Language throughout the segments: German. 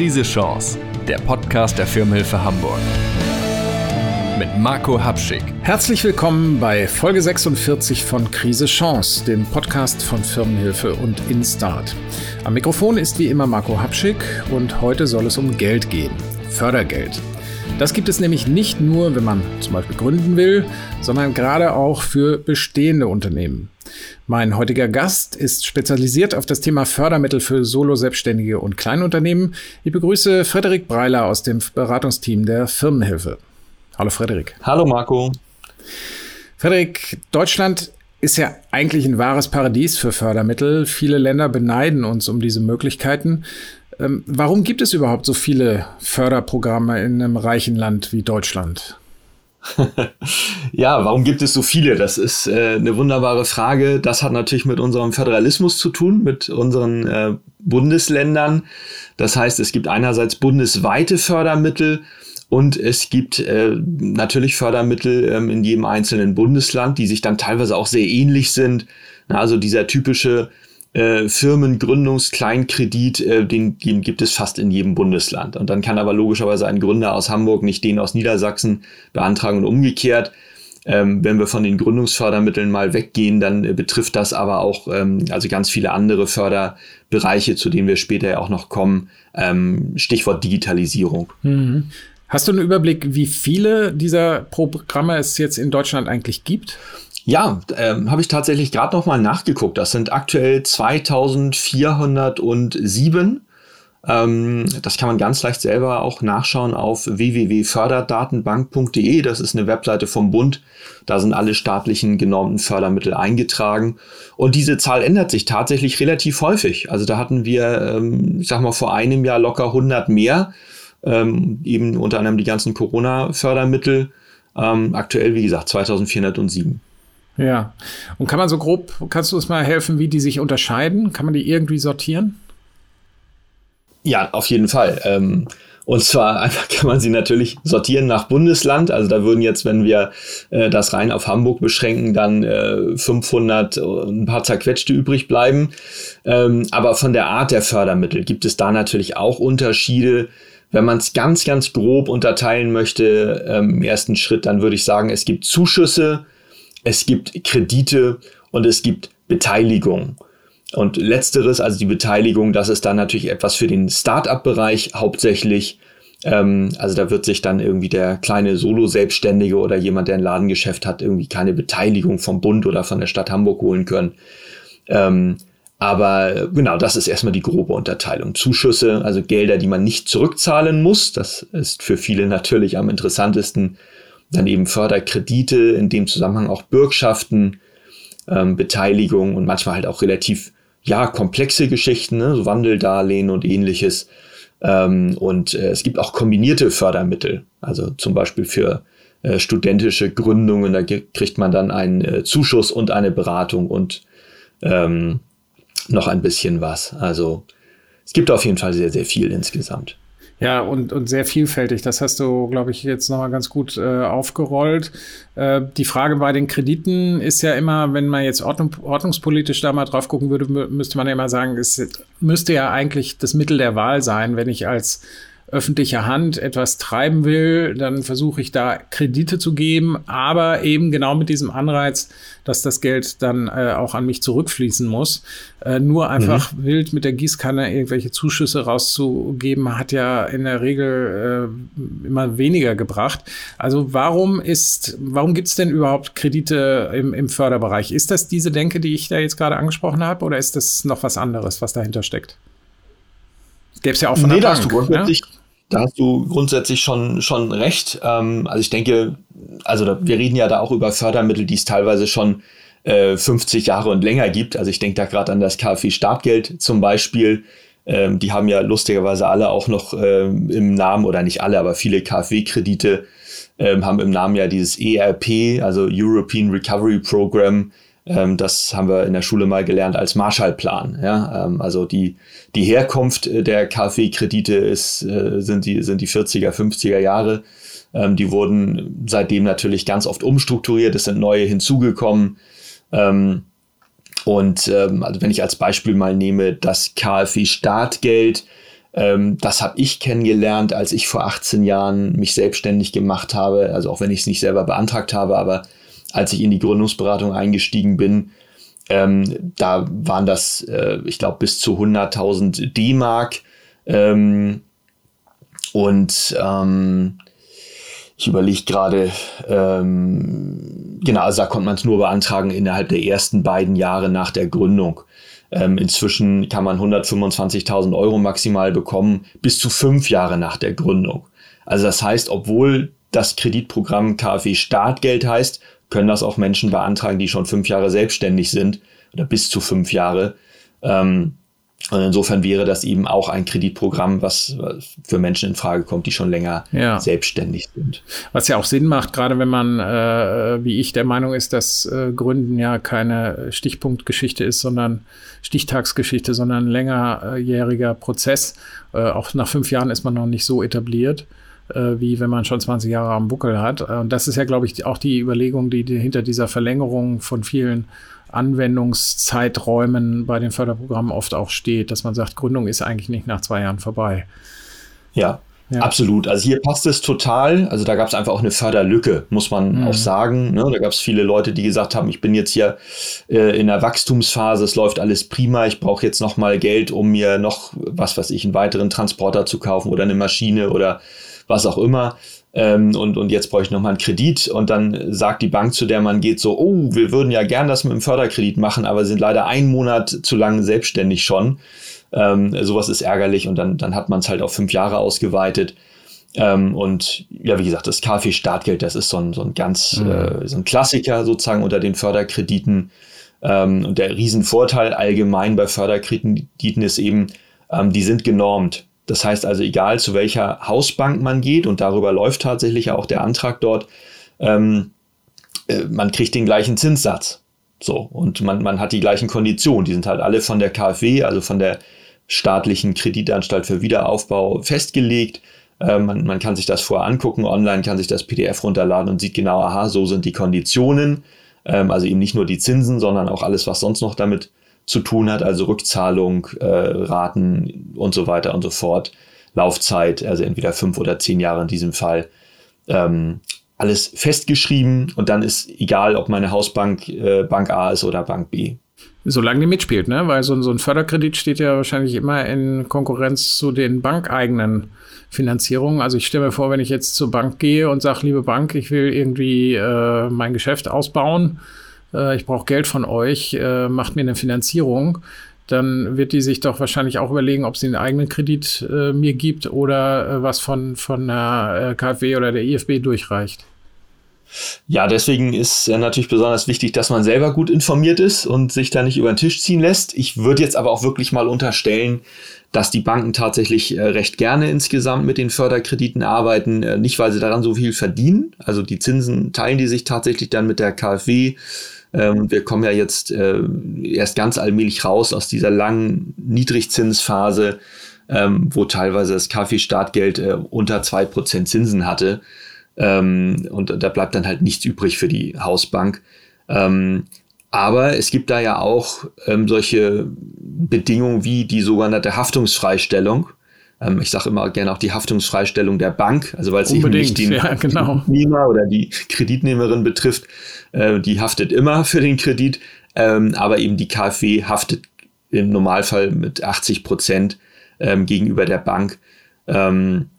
Krise Chance, der Podcast der Firmenhilfe Hamburg. Mit Marco Habschick. Herzlich willkommen bei Folge 46 von Krise Chance, dem Podcast von Firmenhilfe und Instart. Am Mikrofon ist wie immer Marco Habschick und heute soll es um Geld gehen. Fördergeld. Das gibt es nämlich nicht nur, wenn man zum Beispiel gründen will, sondern gerade auch für bestehende Unternehmen. Mein heutiger Gast ist spezialisiert auf das Thema Fördermittel für Solo-Selbstständige und Kleinunternehmen. Ich begrüße Frederik Breiler aus dem Beratungsteam der Firmenhilfe. Hallo Frederik. Hallo Marco. Frederik, Deutschland ist ja eigentlich ein wahres Paradies für Fördermittel. Viele Länder beneiden uns um diese Möglichkeiten. Ähm, warum gibt es überhaupt so viele Förderprogramme in einem reichen Land wie Deutschland? ja, warum gibt es so viele? Das ist äh, eine wunderbare Frage. Das hat natürlich mit unserem Föderalismus zu tun, mit unseren äh, Bundesländern. Das heißt, es gibt einerseits bundesweite Fördermittel und es gibt äh, natürlich Fördermittel ähm, in jedem einzelnen Bundesland, die sich dann teilweise auch sehr ähnlich sind. Also dieser typische äh, Firmengründungskleinkredit, äh, den, den gibt es fast in jedem Bundesland. Und dann kann aber logischerweise ein Gründer aus Hamburg nicht den aus Niedersachsen beantragen und umgekehrt. Ähm, wenn wir von den Gründungsfördermitteln mal weggehen, dann äh, betrifft das aber auch ähm, also ganz viele andere Förderbereiche, zu denen wir später ja auch noch kommen. Ähm, Stichwort Digitalisierung. Mhm. Hast du einen Überblick, wie viele dieser Programme es jetzt in Deutschland eigentlich gibt? Ja, ähm, habe ich tatsächlich gerade noch mal nachgeguckt. Das sind aktuell 2407. Ähm, das kann man ganz leicht selber auch nachschauen auf www.förderdatenbank.de. Das ist eine Webseite vom Bund. Da sind alle staatlichen genormten Fördermittel eingetragen. Und diese Zahl ändert sich tatsächlich relativ häufig. Also da hatten wir, ähm, ich sag mal, vor einem Jahr locker 100 mehr. Ähm, eben unter anderem die ganzen Corona-Fördermittel. Ähm, aktuell, wie gesagt, 2407. Ja. Und kann man so grob, kannst du uns mal helfen, wie die sich unterscheiden? Kann man die irgendwie sortieren? Ja, auf jeden Fall. Ähm, und zwar kann man sie natürlich sortieren nach Bundesland. Also da würden jetzt, wenn wir äh, das rein auf Hamburg beschränken, dann äh, 500 ein paar zerquetschte übrig bleiben. Ähm, aber von der Art der Fördermittel gibt es da natürlich auch Unterschiede. Wenn man es ganz, ganz grob unterteilen möchte, ähm, im ersten Schritt, dann würde ich sagen, es gibt Zuschüsse, es gibt Kredite und es gibt Beteiligung. Und letzteres, also die Beteiligung, das ist dann natürlich etwas für den Start-up-Bereich hauptsächlich. Ähm, also da wird sich dann irgendwie der kleine Solo-Selbstständige oder jemand, der ein Ladengeschäft hat, irgendwie keine Beteiligung vom Bund oder von der Stadt Hamburg holen können. Ähm, aber genau, das ist erstmal die grobe Unterteilung. Zuschüsse, also Gelder, die man nicht zurückzahlen muss. Das ist für viele natürlich am interessantesten, dann eben Förderkredite, in dem Zusammenhang auch Bürgschaften, ähm, Beteiligung und manchmal halt auch relativ ja komplexe Geschichten, ne? so Wandeldarlehen und ähnliches. Ähm, und äh, es gibt auch kombinierte Fördermittel, also zum Beispiel für äh, studentische Gründungen, da kriegt man dann einen äh, Zuschuss und eine Beratung und ähm, noch ein bisschen was. Also es gibt auf jeden Fall sehr, sehr viel insgesamt. Ja, und, und sehr vielfältig. Das hast du, glaube ich, jetzt nochmal ganz gut äh, aufgerollt. Äh, die Frage bei den Krediten ist ja immer, wenn man jetzt ordnung, ordnungspolitisch da mal drauf gucken würde, müsste man ja immer sagen, es müsste ja eigentlich das Mittel der Wahl sein, wenn ich als öffentlicher Hand etwas treiben will, dann versuche ich da Kredite zu geben, aber eben genau mit diesem Anreiz, dass das Geld dann äh, auch an mich zurückfließen muss. Äh, nur einfach mhm. wild mit der Gießkanne irgendwelche Zuschüsse rauszugeben, hat ja in der Regel äh, immer weniger gebracht. Also warum ist, warum gibt es denn überhaupt Kredite im, im Förderbereich? Ist das diese Denke, die ich da jetzt gerade angesprochen habe, oder ist das noch was anderes, was dahinter steckt? Gäbe es ja auch von nee, der Bank, da hast du da hast du grundsätzlich schon, schon recht. Ähm, also ich denke, also da, wir reden ja da auch über Fördermittel, die es teilweise schon äh, 50 Jahre und länger gibt. Also ich denke da gerade an das KfW-Startgeld zum Beispiel. Ähm, die haben ja lustigerweise alle auch noch ähm, im Namen, oder nicht alle, aber viele KfW-Kredite ähm, haben im Namen ja dieses ERP, also European Recovery Program, das haben wir in der Schule mal gelernt als Marshallplan. Ja? Ähm, also die, die Herkunft der KfW-Kredite ist, äh, sind, die, sind die 40er, 50er Jahre. Ähm, die wurden seitdem natürlich ganz oft umstrukturiert, es sind neue hinzugekommen. Ähm, und ähm, also wenn ich als Beispiel mal nehme, das KfW-Startgeld, Ähm, das habe ich kennengelernt, als ich vor 18 Jahren mich selbstständig gemacht habe. Also auch wenn ich es nicht selber beantragt habe, aber als ich in die Gründungsberatung eingestiegen bin, ähm, da waren das, äh, ich glaube, bis zu 100.000 D-Mark. Ähm, und ähm, ich überlege gerade, ähm, genau, also da konnte man es nur beantragen innerhalb der ersten beiden Jahre nach der Gründung. Ähm, inzwischen kann man 125.000 Euro maximal bekommen, bis zu fünf Jahre nach der Gründung. Also das heißt, obwohl das Kreditprogramm KfW Startgeld heißt, können das auch Menschen beantragen, die schon fünf Jahre selbstständig sind oder bis zu fünf Jahre. Ähm, und insofern wäre das eben auch ein Kreditprogramm, was für Menschen in Frage kommt, die schon länger ja. selbstständig sind. Was ja auch Sinn macht, gerade wenn man, äh, wie ich, der Meinung ist, dass äh, Gründen ja keine Stichpunktgeschichte ist, sondern Stichtagsgeschichte, sondern ein längerjähriger Prozess. Äh, auch nach fünf Jahren ist man noch nicht so etabliert äh, wie wenn man schon 20 Jahre am Buckel hat. Und das ist ja, glaube ich, auch die Überlegung, die, die hinter dieser Verlängerung von vielen Anwendungszeiträumen bei den Förderprogrammen oft auch steht, dass man sagt, Gründung ist eigentlich nicht nach zwei Jahren vorbei. Ja, ja. Absolut. Also hier passt es total. Also da gab es einfach auch eine Förderlücke, muss man mhm. auch sagen. Ne? Da gab es viele Leute, die gesagt haben, ich bin jetzt hier äh, in der Wachstumsphase, es läuft alles prima, ich brauche jetzt noch mal Geld, um mir noch, was weiß ich, einen weiteren Transporter zu kaufen oder eine Maschine oder was auch immer ähm, und, und jetzt brauche ich nochmal einen Kredit und dann sagt die Bank, zu der man geht, so, oh, wir würden ja gern das mit dem Förderkredit machen, aber sind leider einen Monat zu lang selbstständig schon. Ähm, sowas ist ärgerlich und dann, dann hat man es halt auf fünf Jahre ausgeweitet. Ähm, und ja, wie gesagt, das KfW-Startgeld, das ist so ein, so ein ganz, mhm. äh, so ein Klassiker sozusagen unter den Förderkrediten. Ähm, und der Riesenvorteil allgemein bei Förderkrediten ist eben, ähm, die sind genormt. Das heißt also, egal zu welcher Hausbank man geht, und darüber läuft tatsächlich auch der Antrag dort, ähm, äh, man kriegt den gleichen Zinssatz. So, und man, man hat die gleichen Konditionen. Die sind halt alle von der KfW, also von der staatlichen Kreditanstalt für Wiederaufbau festgelegt. Äh, man, man kann sich das vorher angucken, online kann sich das PDF runterladen und sieht genau, aha, so sind die Konditionen. Ähm, also eben nicht nur die Zinsen, sondern auch alles, was sonst noch damit zu tun hat, also Rückzahlung, äh, Raten und so weiter und so fort. Laufzeit, also entweder fünf oder zehn Jahre in diesem Fall. Ähm, alles festgeschrieben und dann ist egal, ob meine Hausbank äh, Bank A ist oder Bank B. Solange die mitspielt, ne? Weil so, so ein Förderkredit steht ja wahrscheinlich immer in Konkurrenz zu den bankeigenen Finanzierungen. Also ich stelle mir vor, wenn ich jetzt zur Bank gehe und sage, liebe Bank, ich will irgendwie äh, mein Geschäft ausbauen, äh, ich brauche Geld von euch, äh, macht mir eine Finanzierung, dann wird die sich doch wahrscheinlich auch überlegen, ob sie einen eigenen Kredit äh, mir gibt oder äh, was von, von der äh, KfW oder der IFB durchreicht. Ja, deswegen ist natürlich besonders wichtig, dass man selber gut informiert ist und sich da nicht über den Tisch ziehen lässt. Ich würde jetzt aber auch wirklich mal unterstellen, dass die Banken tatsächlich äh, recht gerne insgesamt mit den Förderkrediten arbeiten, nicht weil sie daran so viel verdienen. Also die Zinsen teilen die sich tatsächlich dann mit der KfW ähm, wir kommen ja jetzt äh, erst ganz allmählich raus aus dieser langen Niedrigzinsphase, ähm, wo teilweise das Kaffeestartgeld äh, unter zwei Prozent Zinsen hatte. Ähm, und da bleibt dann halt nichts übrig für die Hausbank. Ähm, aber es gibt da ja auch ähm, solche Bedingungen wie die sogenannte Haftungsfreistellung. Ähm, ich sage immer gerne auch die Haftungsfreistellung der Bank, also weil es eben nicht den ja, genau. Kreditnehmer oder die Kreditnehmerin betrifft, äh, die haftet immer für den Kredit, ähm, aber eben die KfW haftet im Normalfall mit 80 Prozent ähm, gegenüber der Bank, ähm,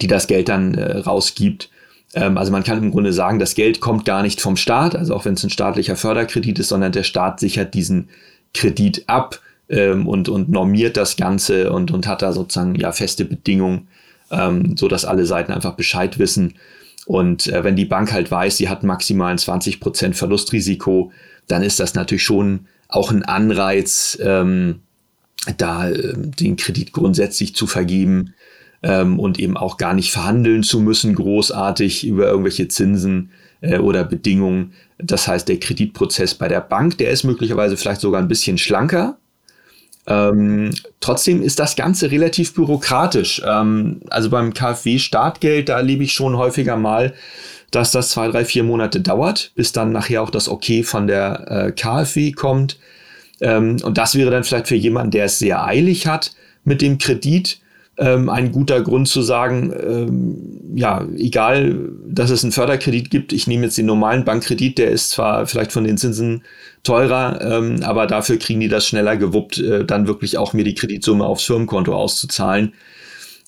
die das Geld dann äh, rausgibt. Ähm, also man kann im Grunde sagen, das Geld kommt gar nicht vom Staat, also auch wenn es ein staatlicher Förderkredit ist, sondern der Staat sichert diesen Kredit ab ähm, und, und normiert das Ganze und, und hat da sozusagen ja feste Bedingungen, ähm, so dass alle Seiten einfach Bescheid wissen. Und äh, wenn die Bank halt weiß, sie hat maximal ein 20% Verlustrisiko, dann ist das natürlich schon auch ein Anreiz, ähm, da äh, den Kredit grundsätzlich zu vergeben ähm, und eben auch gar nicht verhandeln zu müssen, großartig über irgendwelche Zinsen äh, oder Bedingungen. Das heißt, der Kreditprozess bei der Bank, der ist möglicherweise vielleicht sogar ein bisschen schlanker, ähm, trotzdem ist das Ganze relativ bürokratisch. Ähm, also beim KfW-Startgeld, da erlebe ich schon häufiger mal, dass das zwei, drei, vier Monate dauert, bis dann nachher auch das Okay von der äh, KfW kommt. Ähm, und das wäre dann vielleicht für jemanden, der es sehr eilig hat mit dem Kredit, ähm, ein guter Grund zu sagen, ähm, ja, egal, dass es einen Förderkredit gibt, ich nehme jetzt den normalen Bankkredit, der ist zwar vielleicht von den Zinsen teurer, ähm, aber dafür kriegen die das schneller gewuppt, äh, dann wirklich auch mir die Kreditsumme aufs Firmenkonto auszuzahlen.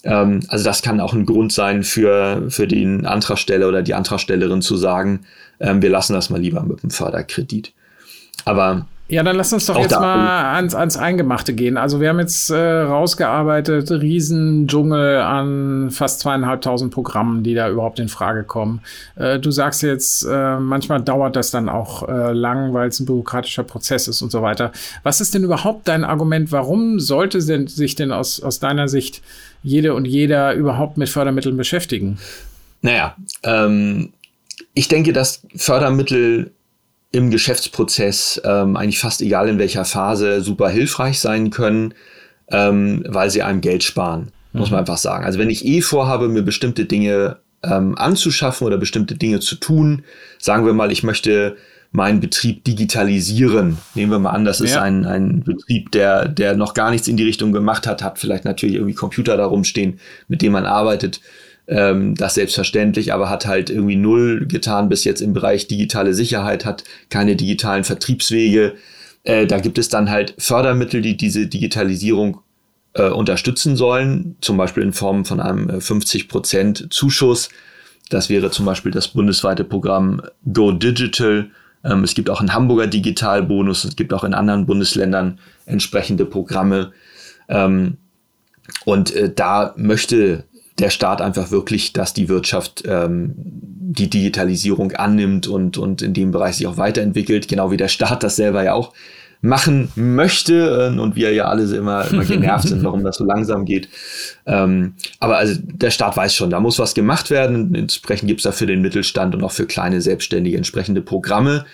Ähm, also das kann auch ein Grund sein für, für den Antragsteller oder die Antragstellerin zu sagen, ähm, wir lassen das mal lieber mit dem Förderkredit. Aber ja, dann lass uns doch jetzt mal ans, ans Eingemachte gehen. Also wir haben jetzt äh, rausgearbeitet, Riesendschungel an fast zweieinhalbtausend Programmen, die da überhaupt in Frage kommen. Äh, du sagst jetzt, äh, manchmal dauert das dann auch äh, lang, weil es ein bürokratischer Prozess ist und so weiter. Was ist denn überhaupt dein Argument? Warum sollte denn, sich denn aus, aus deiner Sicht jede und jeder überhaupt mit Fördermitteln beschäftigen? Naja, ähm, ich denke, dass Fördermittel im Geschäftsprozess ähm, eigentlich fast egal in welcher Phase super hilfreich sein können, ähm, weil sie einem Geld sparen, mhm. muss man einfach sagen. Also wenn ich eh vorhabe, mir bestimmte Dinge ähm, anzuschaffen oder bestimmte Dinge zu tun, sagen wir mal, ich möchte meinen Betrieb digitalisieren. Nehmen wir mal an, das ist ein, ein Betrieb, der, der noch gar nichts in die Richtung gemacht hat, hat vielleicht natürlich irgendwie Computer darum stehen, mit dem man arbeitet ähm, das selbstverständlich, aber hat halt irgendwie null getan bis jetzt im Bereich digitale Sicherheit, hat keine digitalen Vertriebswege. Äh, da gibt es dann halt Fördermittel, die diese Digitalisierung äh, unterstützen sollen, zum Beispiel in Form von einem 50% äh, Zuschuss. Das wäre zum Beispiel das bundesweite Programm Go Digital. Ähm, es gibt auch einen Hamburger Digitalbonus. Es gibt auch in anderen Bundesländern entsprechende Programme. Ähm, und äh, da möchte der Staat einfach wirklich, dass die Wirtschaft ähm, die Digitalisierung annimmt und, und in dem Bereich sich auch weiterentwickelt, genau wie der Staat das selber ja auch machen möchte äh, und wir ja alle immer, immer genervt sind, warum das so langsam geht. Ähm, aber also der Staat weiß schon, da muss was gemacht werden. Entsprechend gibt es da für den Mittelstand und auch für kleine Selbstständige entsprechende Programme.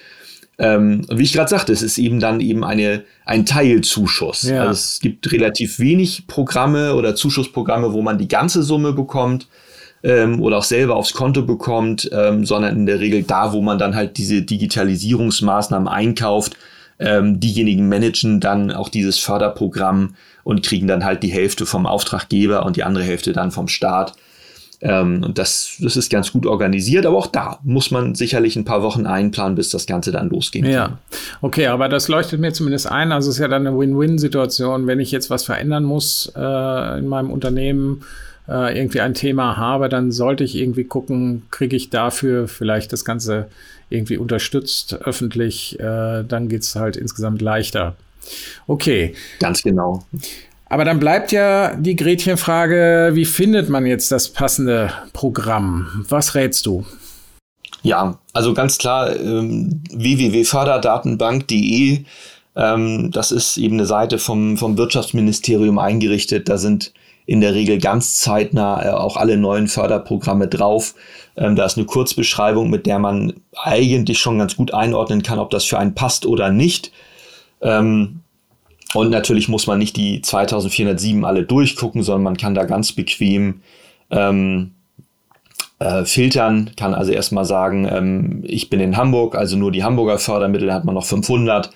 Ähm, und wie ich gerade sagte, es ist eben dann eben eine, ein Teilzuschuss. Ja. Also es gibt relativ wenig Programme oder Zuschussprogramme, wo man die ganze Summe bekommt ähm, oder auch selber aufs Konto bekommt, ähm, sondern in der Regel da, wo man dann halt diese Digitalisierungsmaßnahmen einkauft, ähm, diejenigen managen dann auch dieses Förderprogramm und kriegen dann halt die Hälfte vom Auftraggeber und die andere Hälfte dann vom Staat. Ähm, und das, das ist ganz gut organisiert, aber auch da muss man sicherlich ein paar Wochen einplanen, bis das Ganze dann losgehen ja. kann. Okay, aber das leuchtet mir zumindest ein. Also es ist ja dann eine Win-Win-Situation, wenn ich jetzt was verändern muss äh, in meinem Unternehmen, äh, irgendwie ein Thema habe, dann sollte ich irgendwie gucken, kriege ich dafür vielleicht das Ganze irgendwie unterstützt öffentlich, äh, dann geht es halt insgesamt leichter. Okay. Ganz genau. Aber dann bleibt ja die Gretchenfrage, wie findet man jetzt das passende Programm? Was rätst du? Ja, also ganz klar ähm, www.förderdatenbank.de. Ähm, das ist eben eine Seite vom, vom Wirtschaftsministerium eingerichtet. Da sind in der Regel ganz zeitnah äh, auch alle neuen Förderprogramme drauf. Ähm, da ist eine Kurzbeschreibung, mit der man eigentlich schon ganz gut einordnen kann, ob das für einen passt oder nicht. Ähm, und natürlich muss man nicht die 2407 alle durchgucken, sondern man kann da ganz bequem ähm, äh, filtern, kann also erstmal sagen, ähm, ich bin in Hamburg, also nur die Hamburger Fördermittel hat man noch 500.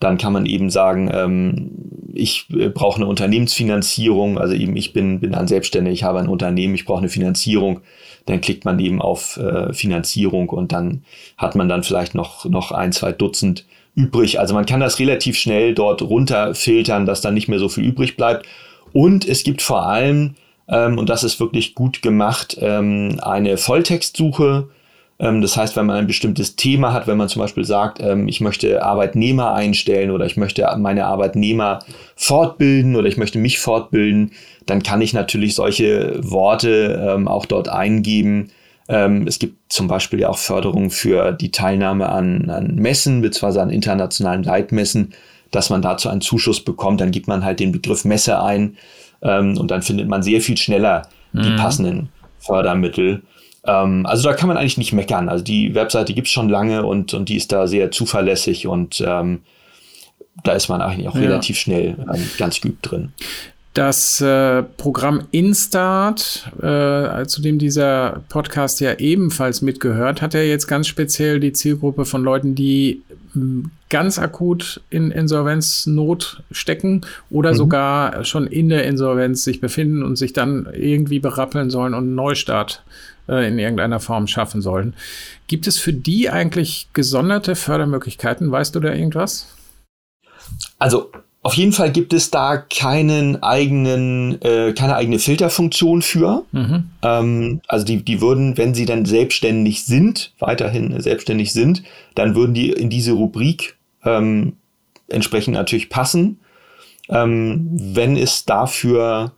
Dann kann man eben sagen, ähm, ich äh, brauche eine Unternehmensfinanzierung, also eben ich bin, bin dann selbstständig, ich habe ein Unternehmen, ich brauche eine Finanzierung. Dann klickt man eben auf äh, Finanzierung und dann hat man dann vielleicht noch, noch ein, zwei Dutzend übrig. Also man kann das relativ schnell dort runterfiltern, dass dann nicht mehr so viel übrig bleibt. Und es gibt vor allem, ähm, und das ist wirklich gut gemacht, ähm, eine Volltextsuche. Ähm, das heißt, wenn man ein bestimmtes Thema hat, wenn man zum Beispiel sagt, ähm, ich möchte Arbeitnehmer einstellen oder ich möchte meine Arbeitnehmer fortbilden oder ich möchte mich fortbilden, dann kann ich natürlich solche Worte ähm, auch dort eingeben ähm, es gibt zum Beispiel ja auch Förderung für die Teilnahme an, an Messen, beziehungsweise an internationalen Leitmessen, dass man dazu einen Zuschuss bekommt. Dann gibt man halt den Begriff Messe ein ähm, und dann findet man sehr viel schneller die mhm. passenden Fördermittel. Ähm, also da kann man eigentlich nicht meckern. Also die Webseite gibt es schon lange und, und die ist da sehr zuverlässig und ähm, da ist man eigentlich auch ja. relativ schnell ähm, ganz geübt drin. Das äh, Programm Instart, äh, zu dem dieser Podcast ja ebenfalls mitgehört, hat ja jetzt ganz speziell die Zielgruppe von Leuten, die ganz akut in Insolvenznot stecken oder mhm. sogar schon in der Insolvenz sich befinden und sich dann irgendwie berappeln sollen und einen Neustart äh, in irgendeiner Form schaffen sollen. Gibt es für die eigentlich gesonderte Fördermöglichkeiten? Weißt du da irgendwas? Also auf jeden Fall gibt es da keinen eigenen, äh, keine eigene Filterfunktion für. Mhm. Ähm, also die, die würden, wenn sie dann selbstständig sind, weiterhin selbstständig sind, dann würden die in diese Rubrik ähm, entsprechend natürlich passen. Ähm, wenn es dafür,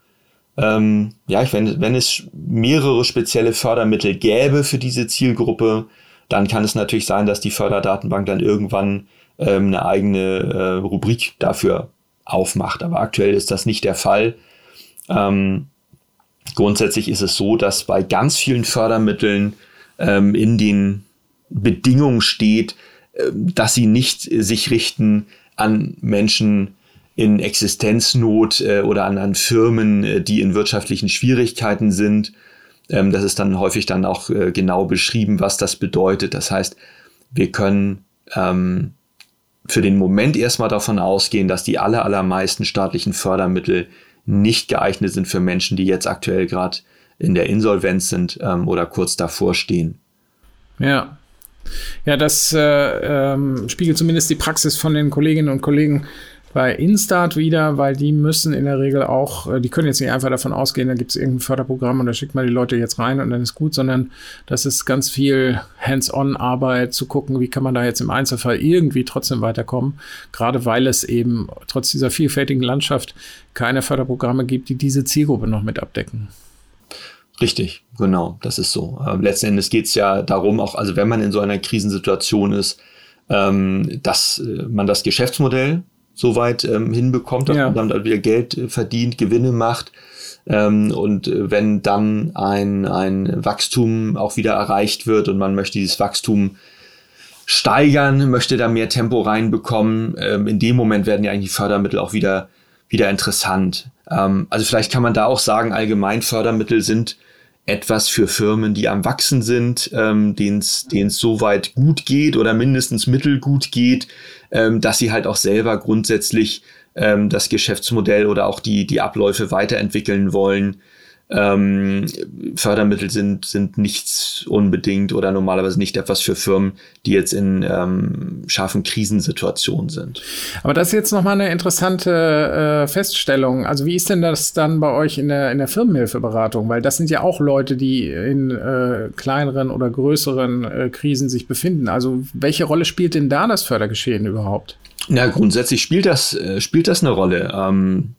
ähm, ja, wenn, wenn es mehrere spezielle Fördermittel gäbe für diese Zielgruppe, dann kann es natürlich sein, dass die Förderdatenbank dann irgendwann ähm, eine eigene äh, Rubrik dafür aufmacht. Aber aktuell ist das nicht der Fall. Ähm, grundsätzlich ist es so, dass bei ganz vielen Fördermitteln ähm, in den Bedingungen steht, äh, dass sie nicht sich richten an Menschen in Existenznot äh, oder an, an Firmen, äh, die in wirtschaftlichen Schwierigkeiten sind. Ähm, das ist dann häufig dann auch äh, genau beschrieben, was das bedeutet. Das heißt, wir können ähm, für den Moment erstmal davon ausgehen, dass die aller, allermeisten staatlichen Fördermittel nicht geeignet sind für Menschen, die jetzt aktuell gerade in der Insolvenz sind ähm, oder kurz davor stehen. Ja. Ja, das äh, ähm, spiegelt zumindest die Praxis von den Kolleginnen und Kollegen bei Instart wieder, weil die müssen in der Regel auch, äh, die können jetzt nicht einfach davon ausgehen, da gibt es irgendein Förderprogramm und da schickt man die Leute jetzt rein und dann ist gut, sondern das ist ganz viel Hands-on-Arbeit zu gucken, wie kann man da jetzt im Einzelfall irgendwie trotzdem weiterkommen, gerade weil es eben trotz dieser vielfältigen Landschaft keine Förderprogramme gibt, die diese Zielgruppe noch mit abdecken. Richtig, genau, das ist so. Ähm, letzten Endes geht es ja darum, auch, also wenn man in so einer Krisensituation ist, ähm, dass äh, man das Geschäftsmodell soweit ähm, hinbekommt, dass ja. man dann wieder Geld äh, verdient, Gewinne macht. Ähm, und äh, wenn dann ein, ein Wachstum auch wieder erreicht wird und man möchte dieses Wachstum steigern, möchte da mehr Tempo reinbekommen, ähm, in dem Moment werden ja eigentlich die Fördermittel auch wieder, wieder interessant. Ähm, also vielleicht kann man da auch sagen, allgemein Fördermittel sind etwas für Firmen, die am Wachsen sind, ähm, denen es so weit gut geht oder mindestens mittelgut geht, ähm, dass sie halt auch selber grundsätzlich ähm, das Geschäftsmodell oder auch die, die Abläufe weiterentwickeln wollen. Ähm, Fördermittel sind, sind nichts unbedingt oder normalerweise nicht etwas für Firmen, die jetzt in ähm, scharfen Krisensituationen sind. Aber das ist jetzt nochmal eine interessante äh, Feststellung. Also wie ist denn das dann bei euch in der, in der Firmenhilfeberatung? Weil das sind ja auch Leute, die in äh, kleineren oder größeren äh, Krisen sich befinden. Also welche Rolle spielt denn da das Fördergeschehen überhaupt? Na, grundsätzlich spielt das, äh, spielt das eine Rolle. Ähm,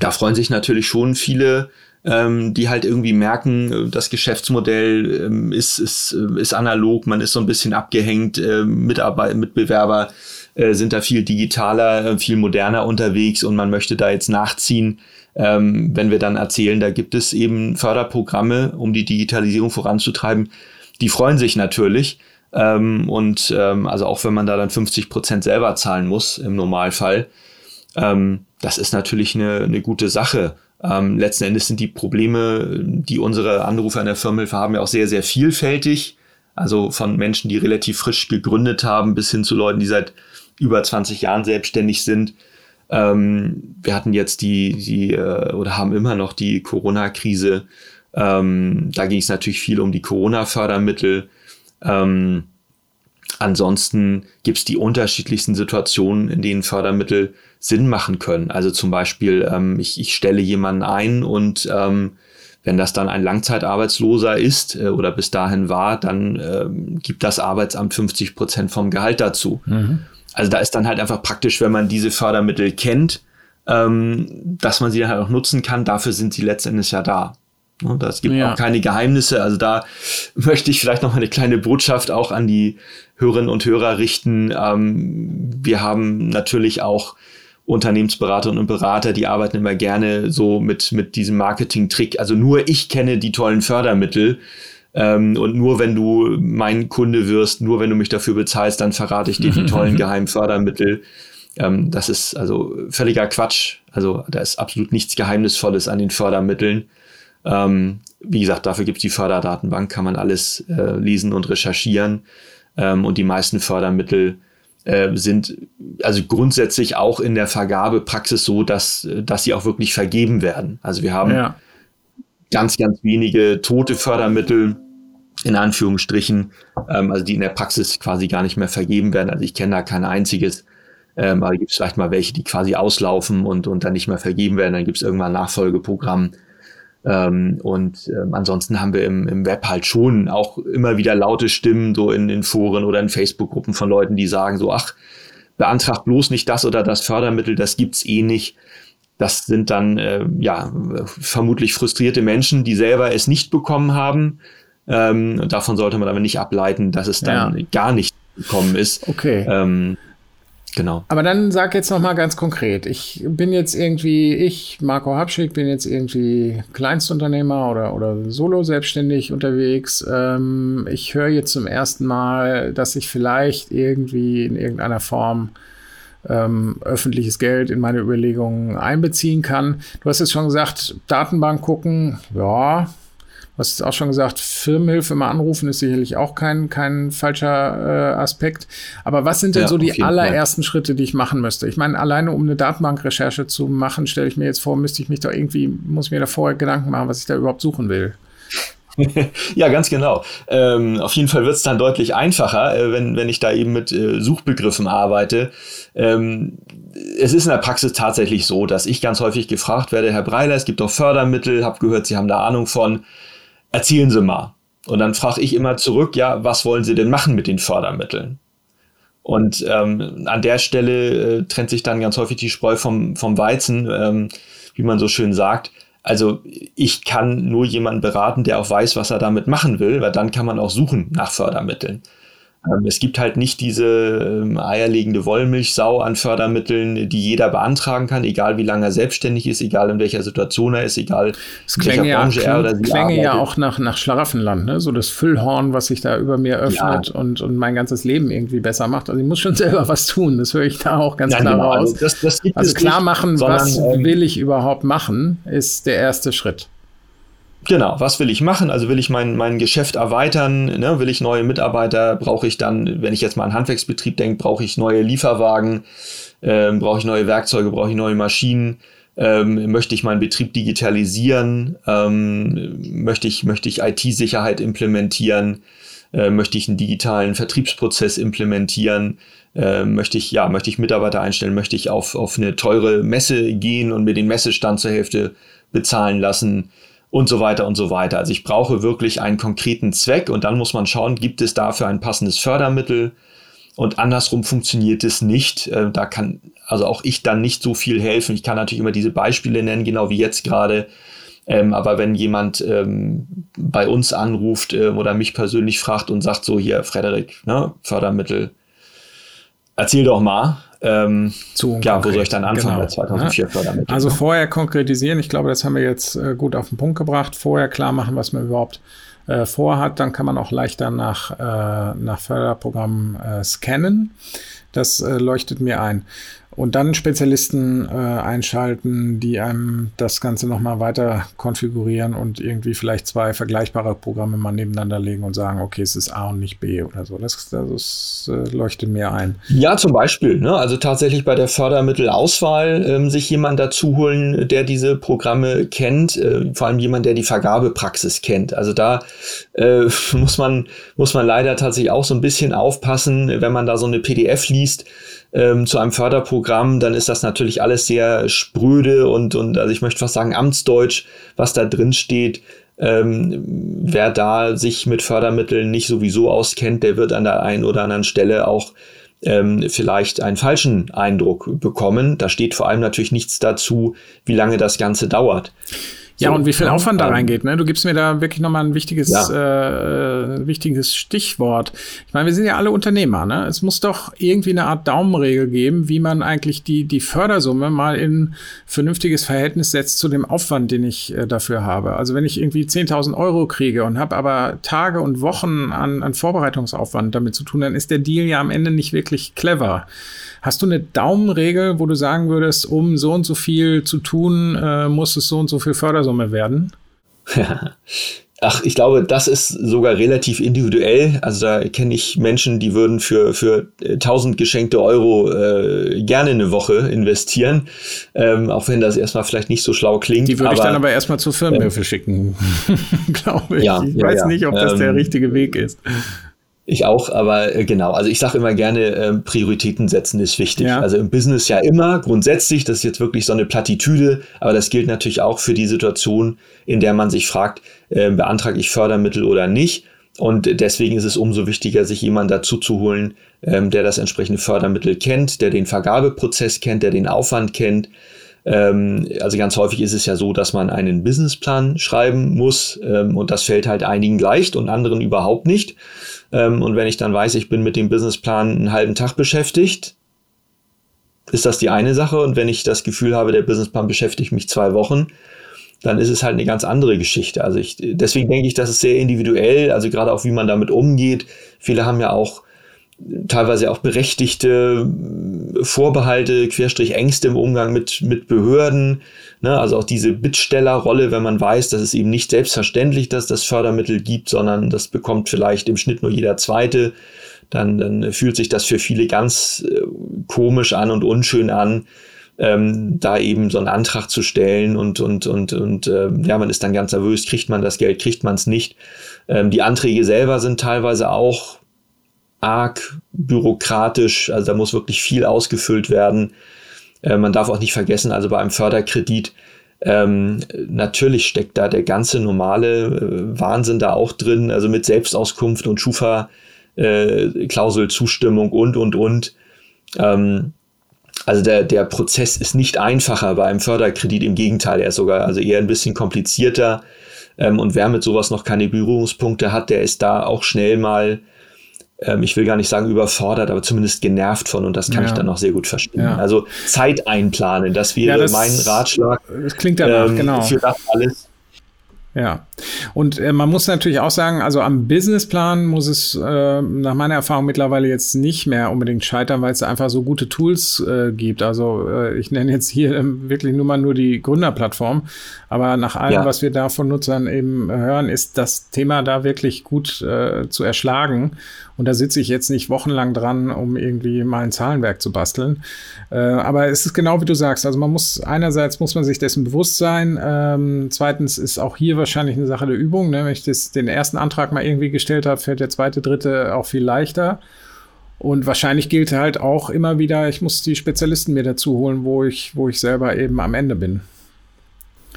da freuen sich natürlich schon viele ähm, die halt irgendwie merken, äh, das Geschäftsmodell ähm, ist, ist, äh, ist analog, man ist so ein bisschen abgehängt, äh, Mitarbeit Mitbewerber äh, sind da viel digitaler, äh, viel moderner unterwegs und man möchte da jetzt nachziehen. Ähm, wenn wir dann erzählen, da gibt es eben Förderprogramme, um die Digitalisierung voranzutreiben, die freuen sich natürlich. Ähm, und ähm, also auch wenn man da dann 50 Prozent selber zahlen muss im Normalfall, ähm, das ist natürlich eine, eine gute Sache. Ähm, letzten Endes sind die Probleme, die unsere Anrufer in der Firmenhilfe haben, ja auch sehr, sehr vielfältig. Also von Menschen, die relativ frisch gegründet haben, bis hin zu Leuten, die seit über 20 Jahren selbstständig sind. Ähm, wir hatten jetzt die, die äh, oder haben immer noch die Corona-Krise. Ähm, da ging es natürlich viel um die Corona-Fördermittel. Ähm, ansonsten gibt es die unterschiedlichsten Situationen, in denen Fördermittel Sinn machen können. Also zum Beispiel, ähm, ich, ich stelle jemanden ein und ähm, wenn das dann ein Langzeitarbeitsloser ist äh, oder bis dahin war, dann ähm, gibt das Arbeitsamt 50 Prozent vom Gehalt dazu. Mhm. Also da ist dann halt einfach praktisch, wenn man diese Fördermittel kennt, ähm, dass man sie dann halt auch nutzen kann. Dafür sind sie letztendlich ja da. Das gibt ja. auch keine Geheimnisse. Also da möchte ich vielleicht noch eine kleine Botschaft auch an die Hörerinnen und Hörer richten. Ähm, wir haben natürlich auch Unternehmensberaterinnen und Berater, die arbeiten immer gerne so mit, mit diesem Marketing-Trick. Also nur ich kenne die tollen Fördermittel. Ähm, und nur wenn du mein Kunde wirst, nur wenn du mich dafür bezahlst, dann verrate ich dir die tollen geheimen Fördermittel. Ähm, das ist also völliger Quatsch. Also da ist absolut nichts Geheimnisvolles an den Fördermitteln. Ähm, wie gesagt, dafür gibt es die Förderdatenbank, kann man alles äh, lesen und recherchieren. Ähm, und die meisten Fördermittel äh, sind also grundsätzlich auch in der Vergabepraxis so, dass, dass sie auch wirklich vergeben werden. Also wir haben ja. ganz, ganz wenige tote Fördermittel in Anführungsstrichen, ähm, also die in der Praxis quasi gar nicht mehr vergeben werden. Also ich kenne da kein einziges. Ähm, aber gibt es vielleicht mal welche, die quasi auslaufen und, und dann nicht mehr vergeben werden. Dann gibt es irgendwann ein Nachfolgeprogramm. Ähm, und ähm, ansonsten haben wir im, im Web halt schon auch immer wieder laute Stimmen so in, in Foren oder in Facebook-Gruppen von Leuten, die sagen so, ach, beantragt bloß nicht das oder das Fördermittel, das gibt's eh nicht. Das sind dann äh, ja vermutlich frustrierte Menschen, die selber es nicht bekommen haben. Ähm, davon sollte man aber nicht ableiten, dass es dann ja. gar nicht gekommen ist. Okay. Ähm, Genau. Aber dann sag jetzt noch mal ganz konkret. Ich bin jetzt irgendwie, ich, Marco Habschick, bin jetzt irgendwie Kleinstunternehmer oder, oder solo selbstständig unterwegs. Ähm, ich höre jetzt zum ersten Mal, dass ich vielleicht irgendwie in irgendeiner Form ähm, öffentliches Geld in meine Überlegungen einbeziehen kann. Du hast jetzt schon gesagt, Datenbank gucken, ja, Du hast auch schon gesagt, Firmenhilfe mal anrufen ist sicherlich auch kein, kein falscher äh, Aspekt. Aber was sind denn ja, so die allerersten Fall. Schritte, die ich machen müsste? Ich meine, alleine um eine Datenbankrecherche zu machen, stelle ich mir jetzt vor, müsste ich mich da irgendwie, muss mir da vorher Gedanken machen, was ich da überhaupt suchen will. ja, ganz genau. Ähm, auf jeden Fall wird es dann deutlich einfacher, äh, wenn, wenn ich da eben mit äh, Suchbegriffen arbeite. Ähm, es ist in der Praxis tatsächlich so, dass ich ganz häufig gefragt werde, Herr Breiler, es gibt doch Fördermittel, habe gehört, Sie haben da Ahnung von erzählen Sie mal. Und dann frage ich immer zurück, ja, was wollen Sie denn machen mit den Fördermitteln? Und ähm, an der Stelle äh, trennt sich dann ganz häufig die Spreu vom, vom Weizen, ähm, wie man so schön sagt. Also ich kann nur jemanden beraten, der auch weiß, was er damit machen will, weil dann kann man auch suchen nach Fördermitteln. Ähm, es gibt halt nicht diese ähm, eierlegende Wollmilchsau an Fördermitteln, die jeder beantragen kann, egal wie lange er selbstständig ist, egal in welcher Situation er ist, egal das in welcher ja, Branche er oder sie klänge arbeitet. ja auch nach, nach Schlaraffenland, ne? so das Füllhorn, was sich da über mir öffnet ja. und, und mein ganzes Leben irgendwie besser macht. Also ich muss schon selber was tun, das höre ich da auch ganz ja, klar genau. raus. Also, das, das also klar machen, sondern, was ähm, will ich überhaupt machen, ist der erste Schritt. Genau, was will ich machen? Also will ich mein, mein Geschäft erweitern? Ne? Will ich neue Mitarbeiter? Brauche ich dann, wenn ich jetzt mal an Handwerksbetrieb denke, brauche ich neue Lieferwagen? Ähm, brauche ich neue Werkzeuge? Brauche ich neue Maschinen? Ähm, möchte ich meinen Betrieb digitalisieren? Ähm, möchte ich, möchte ich IT-Sicherheit implementieren? Äh, möchte ich einen digitalen Vertriebsprozess implementieren? Äh, möchte ich, ja, möchte ich Mitarbeiter einstellen? Möchte ich auf, auf eine teure Messe gehen und mir den Messestand zur Hälfte bezahlen lassen? Und so weiter und so weiter. Also ich brauche wirklich einen konkreten Zweck und dann muss man schauen, gibt es dafür ein passendes Fördermittel und andersrum funktioniert es nicht. Äh, da kann also auch ich dann nicht so viel helfen. Ich kann natürlich immer diese Beispiele nennen, genau wie jetzt gerade. Ähm, aber wenn jemand ähm, bei uns anruft äh, oder mich persönlich fragt und sagt so hier, Frederik, ne, Fördermittel, erzähl doch mal, ähm, Zu ja, wo soll ich dann anfangen genau. bei 2004 Fördermittel? Also ne? vorher konkretisieren, ich glaube, das haben wir jetzt äh, gut auf den Punkt gebracht. Vorher klar machen, was man überhaupt äh, vorhat, dann kann man auch leichter nach, äh, nach Förderprogrammen äh, scannen. Das äh, leuchtet mir ein und dann Spezialisten äh, einschalten, die einem das Ganze nochmal weiter konfigurieren und irgendwie vielleicht zwei vergleichbare Programme mal nebeneinander legen und sagen, okay, es ist A und nicht B oder so. Das, das äh, leuchtet mir ein. Ja, zum Beispiel. Ne? Also tatsächlich bei der Fördermittelauswahl ähm, sich jemand dazu holen, der diese Programme kennt, äh, vor allem jemand, der die Vergabepraxis kennt. Also da äh, muss man muss man leider tatsächlich auch so ein bisschen aufpassen, wenn man da so eine PDF liest ähm, zu einem Förderprogramm, dann ist das natürlich alles sehr spröde und, und also ich möchte fast sagen Amtsdeutsch, was da drin steht. Ähm, wer da sich mit Fördermitteln nicht sowieso auskennt, der wird an der einen oder anderen Stelle auch ähm, vielleicht einen falschen Eindruck bekommen. Da steht vor allem natürlich nichts dazu, wie lange das Ganze dauert. Ja, so, und wie viel Aufwand da ähm, reingeht. Ne? Du gibst mir da wirklich nochmal ein wichtiges, ja. äh, wichtiges Stichwort. Ich meine, wir sind ja alle Unternehmer. Ne? Es muss doch irgendwie eine Art Daumenregel geben, wie man eigentlich die, die Fördersumme mal in vernünftiges Verhältnis setzt zu dem Aufwand, den ich äh, dafür habe. Also wenn ich irgendwie 10.000 Euro kriege und habe aber Tage und Wochen an, an Vorbereitungsaufwand damit zu tun, dann ist der Deal ja am Ende nicht wirklich clever. Hast du eine Daumenregel, wo du sagen würdest, um so und so viel zu tun, äh, muss es so und so viel Fördersumme werden? Ach, ich glaube, das ist sogar relativ individuell. Also da kenne ich Menschen, die würden für, für 1000 geschenkte Euro äh, gerne eine Woche investieren. Ähm, auch wenn das erstmal vielleicht nicht so schlau klingt. Die würde ich dann aber erstmal zur Firmenhilfe ähm, schicken, glaube ich. Ja, ich ja, weiß ja. nicht, ob das ähm, der richtige Weg ist. Ich auch, aber äh, genau. Also ich sage immer gerne, äh, Prioritäten setzen ist wichtig. Ja. Also im Business ja immer grundsätzlich, das ist jetzt wirklich so eine Plattitüde, aber das gilt natürlich auch für die Situation, in der man sich fragt, äh, beantrage ich Fördermittel oder nicht. Und deswegen ist es umso wichtiger, sich jemanden dazu zu holen, ähm, der das entsprechende Fördermittel kennt, der den Vergabeprozess kennt, der den Aufwand kennt. Ähm, also ganz häufig ist es ja so, dass man einen Businessplan schreiben muss ähm, und das fällt halt einigen leicht und anderen überhaupt nicht. Ähm, und wenn ich dann weiß, ich bin mit dem Businessplan einen halben Tag beschäftigt, ist das die eine Sache. Und wenn ich das Gefühl habe, der Businessplan beschäftigt mich zwei Wochen, dann ist es halt eine ganz andere Geschichte. Also ich, deswegen denke ich, das ist sehr individuell, also gerade auch wie man damit umgeht. Viele haben ja auch teilweise auch berechtigte Vorbehalte, Querstrich Ängste im Umgang mit, mit Behörden. Ne? Also auch diese Bittstellerrolle, wenn man weiß, dass es eben nicht selbstverständlich, dass das Fördermittel gibt, sondern das bekommt vielleicht im Schnitt nur jeder Zweite. Dann, dann fühlt sich das für viele ganz äh, komisch an und unschön an, ähm, da eben so einen Antrag zu stellen und, und, und, und äh, ja, man ist dann ganz nervös, kriegt man das Geld, kriegt man es nicht. Ähm, die Anträge selber sind teilweise auch arg bürokratisch, also da muss wirklich viel ausgefüllt werden. Äh, man darf auch nicht vergessen, also bei einem Förderkredit, ähm, natürlich steckt da der ganze normale äh, Wahnsinn da auch drin, also mit Selbstauskunft und Schufa-Klausel, äh, Zustimmung und, und, und. Ähm, also der, der Prozess ist nicht einfacher bei einem Förderkredit, im Gegenteil, er ist sogar also eher ein bisschen komplizierter. Ähm, und wer mit sowas noch keine Berührungspunkte hat, der ist da auch schnell mal ähm, ich will gar nicht sagen überfordert, aber zumindest genervt von und das kann ja. ich dann auch sehr gut verstehen. Ja. Also Zeit einplanen, das wäre ja, das, mein Ratschlag. Das klingt danach, ähm, genau. Für das alles. Ja, und äh, man muss natürlich auch sagen, also am Businessplan muss es äh, nach meiner Erfahrung mittlerweile jetzt nicht mehr unbedingt scheitern, weil es einfach so gute Tools äh, gibt. Also äh, ich nenne jetzt hier ähm, wirklich nur mal nur die Gründerplattform, aber nach allem, ja. was wir da von Nutzern eben hören, ist das Thema da wirklich gut äh, zu erschlagen. Und da sitze ich jetzt nicht wochenlang dran, um irgendwie mal ein Zahlenwerk zu basteln. Äh, aber es ist genau wie du sagst. Also man muss einerseits muss man sich dessen bewusst sein. Ähm, zweitens ist auch hier wahrscheinlich eine Sache der Übung. Ne? Wenn ich das, den ersten Antrag mal irgendwie gestellt habe, fällt der zweite, dritte auch viel leichter. Und wahrscheinlich gilt halt auch immer wieder, ich muss die Spezialisten mir dazu holen, wo ich, wo ich selber eben am Ende bin.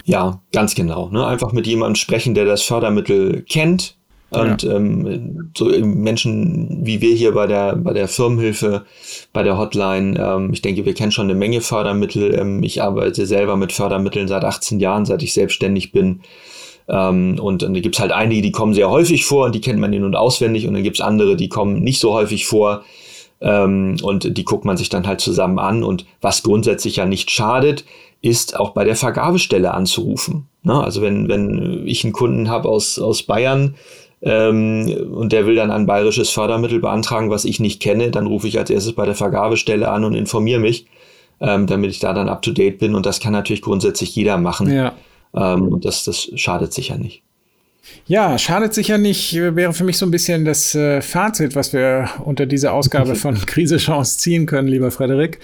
Ja, ganz genau. Ne? Einfach mit jemandem sprechen, der das Fördermittel kennt, und ja. ähm, so Menschen wie wir hier bei der, bei der Firmenhilfe, bei der Hotline, ähm, ich denke, wir kennen schon eine Menge Fördermittel. Ähm, ich arbeite selber mit Fördermitteln seit 18 Jahren, seit ich selbstständig bin. Ähm, und, und da gibt's halt einige, die kommen sehr häufig vor und die kennt man in- und auswendig. Und dann gibt's andere, die kommen nicht so häufig vor. Ähm, und die guckt man sich dann halt zusammen an. Und was grundsätzlich ja nicht schadet, ist auch bei der Vergabestelle anzurufen. Ne? Also wenn, wenn ich einen Kunden habe aus, aus Bayern, ähm, und der will dann ein bayerisches Fördermittel beantragen, was ich nicht kenne, dann rufe ich als erstes bei der Vergabestelle an und informiere mich, ähm, damit ich da dann up to date bin. Und das kann natürlich grundsätzlich jeder machen. Ja. Ähm, und das, das schadet sicher nicht. Ja, schadet sicher nicht, wäre für mich so ein bisschen das äh, Fazit, was wir unter dieser Ausgabe von Krise Chance ziehen können, lieber Frederik.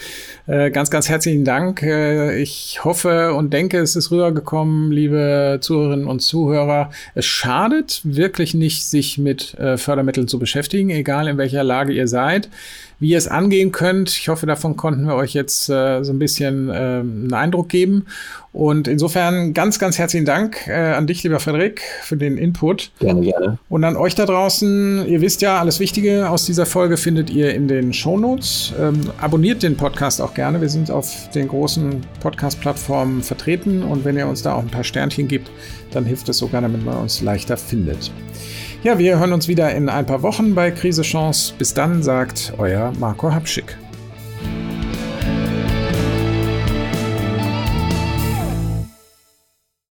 Äh, ganz, ganz herzlichen Dank. Äh, ich hoffe und denke, es ist rübergekommen, liebe Zuhörerinnen und Zuhörer. Es schadet wirklich nicht, sich mit Fördermitteln zu beschäftigen, egal in welcher Lage ihr seid wie ihr es angehen könnt. Ich hoffe, davon konnten wir euch jetzt äh, so ein bisschen äh, einen Eindruck geben. Und insofern ganz, ganz herzlichen Dank äh, an dich, lieber Frederik, für den Input. Gerne, gerne. Und an euch da draußen, ihr wisst ja, alles Wichtige aus dieser Folge findet ihr in den Shownotes. Ähm, abonniert den Podcast auch gerne. Wir sind auf den großen Podcast-Plattformen vertreten. Und wenn ihr uns da auch ein paar Sternchen gibt, dann hilft es sogar, damit man uns leichter findet. Ja, wir hören uns wieder in ein paar Wochen bei Krise Chance. Bis dann, sagt euer Marco Hapschick.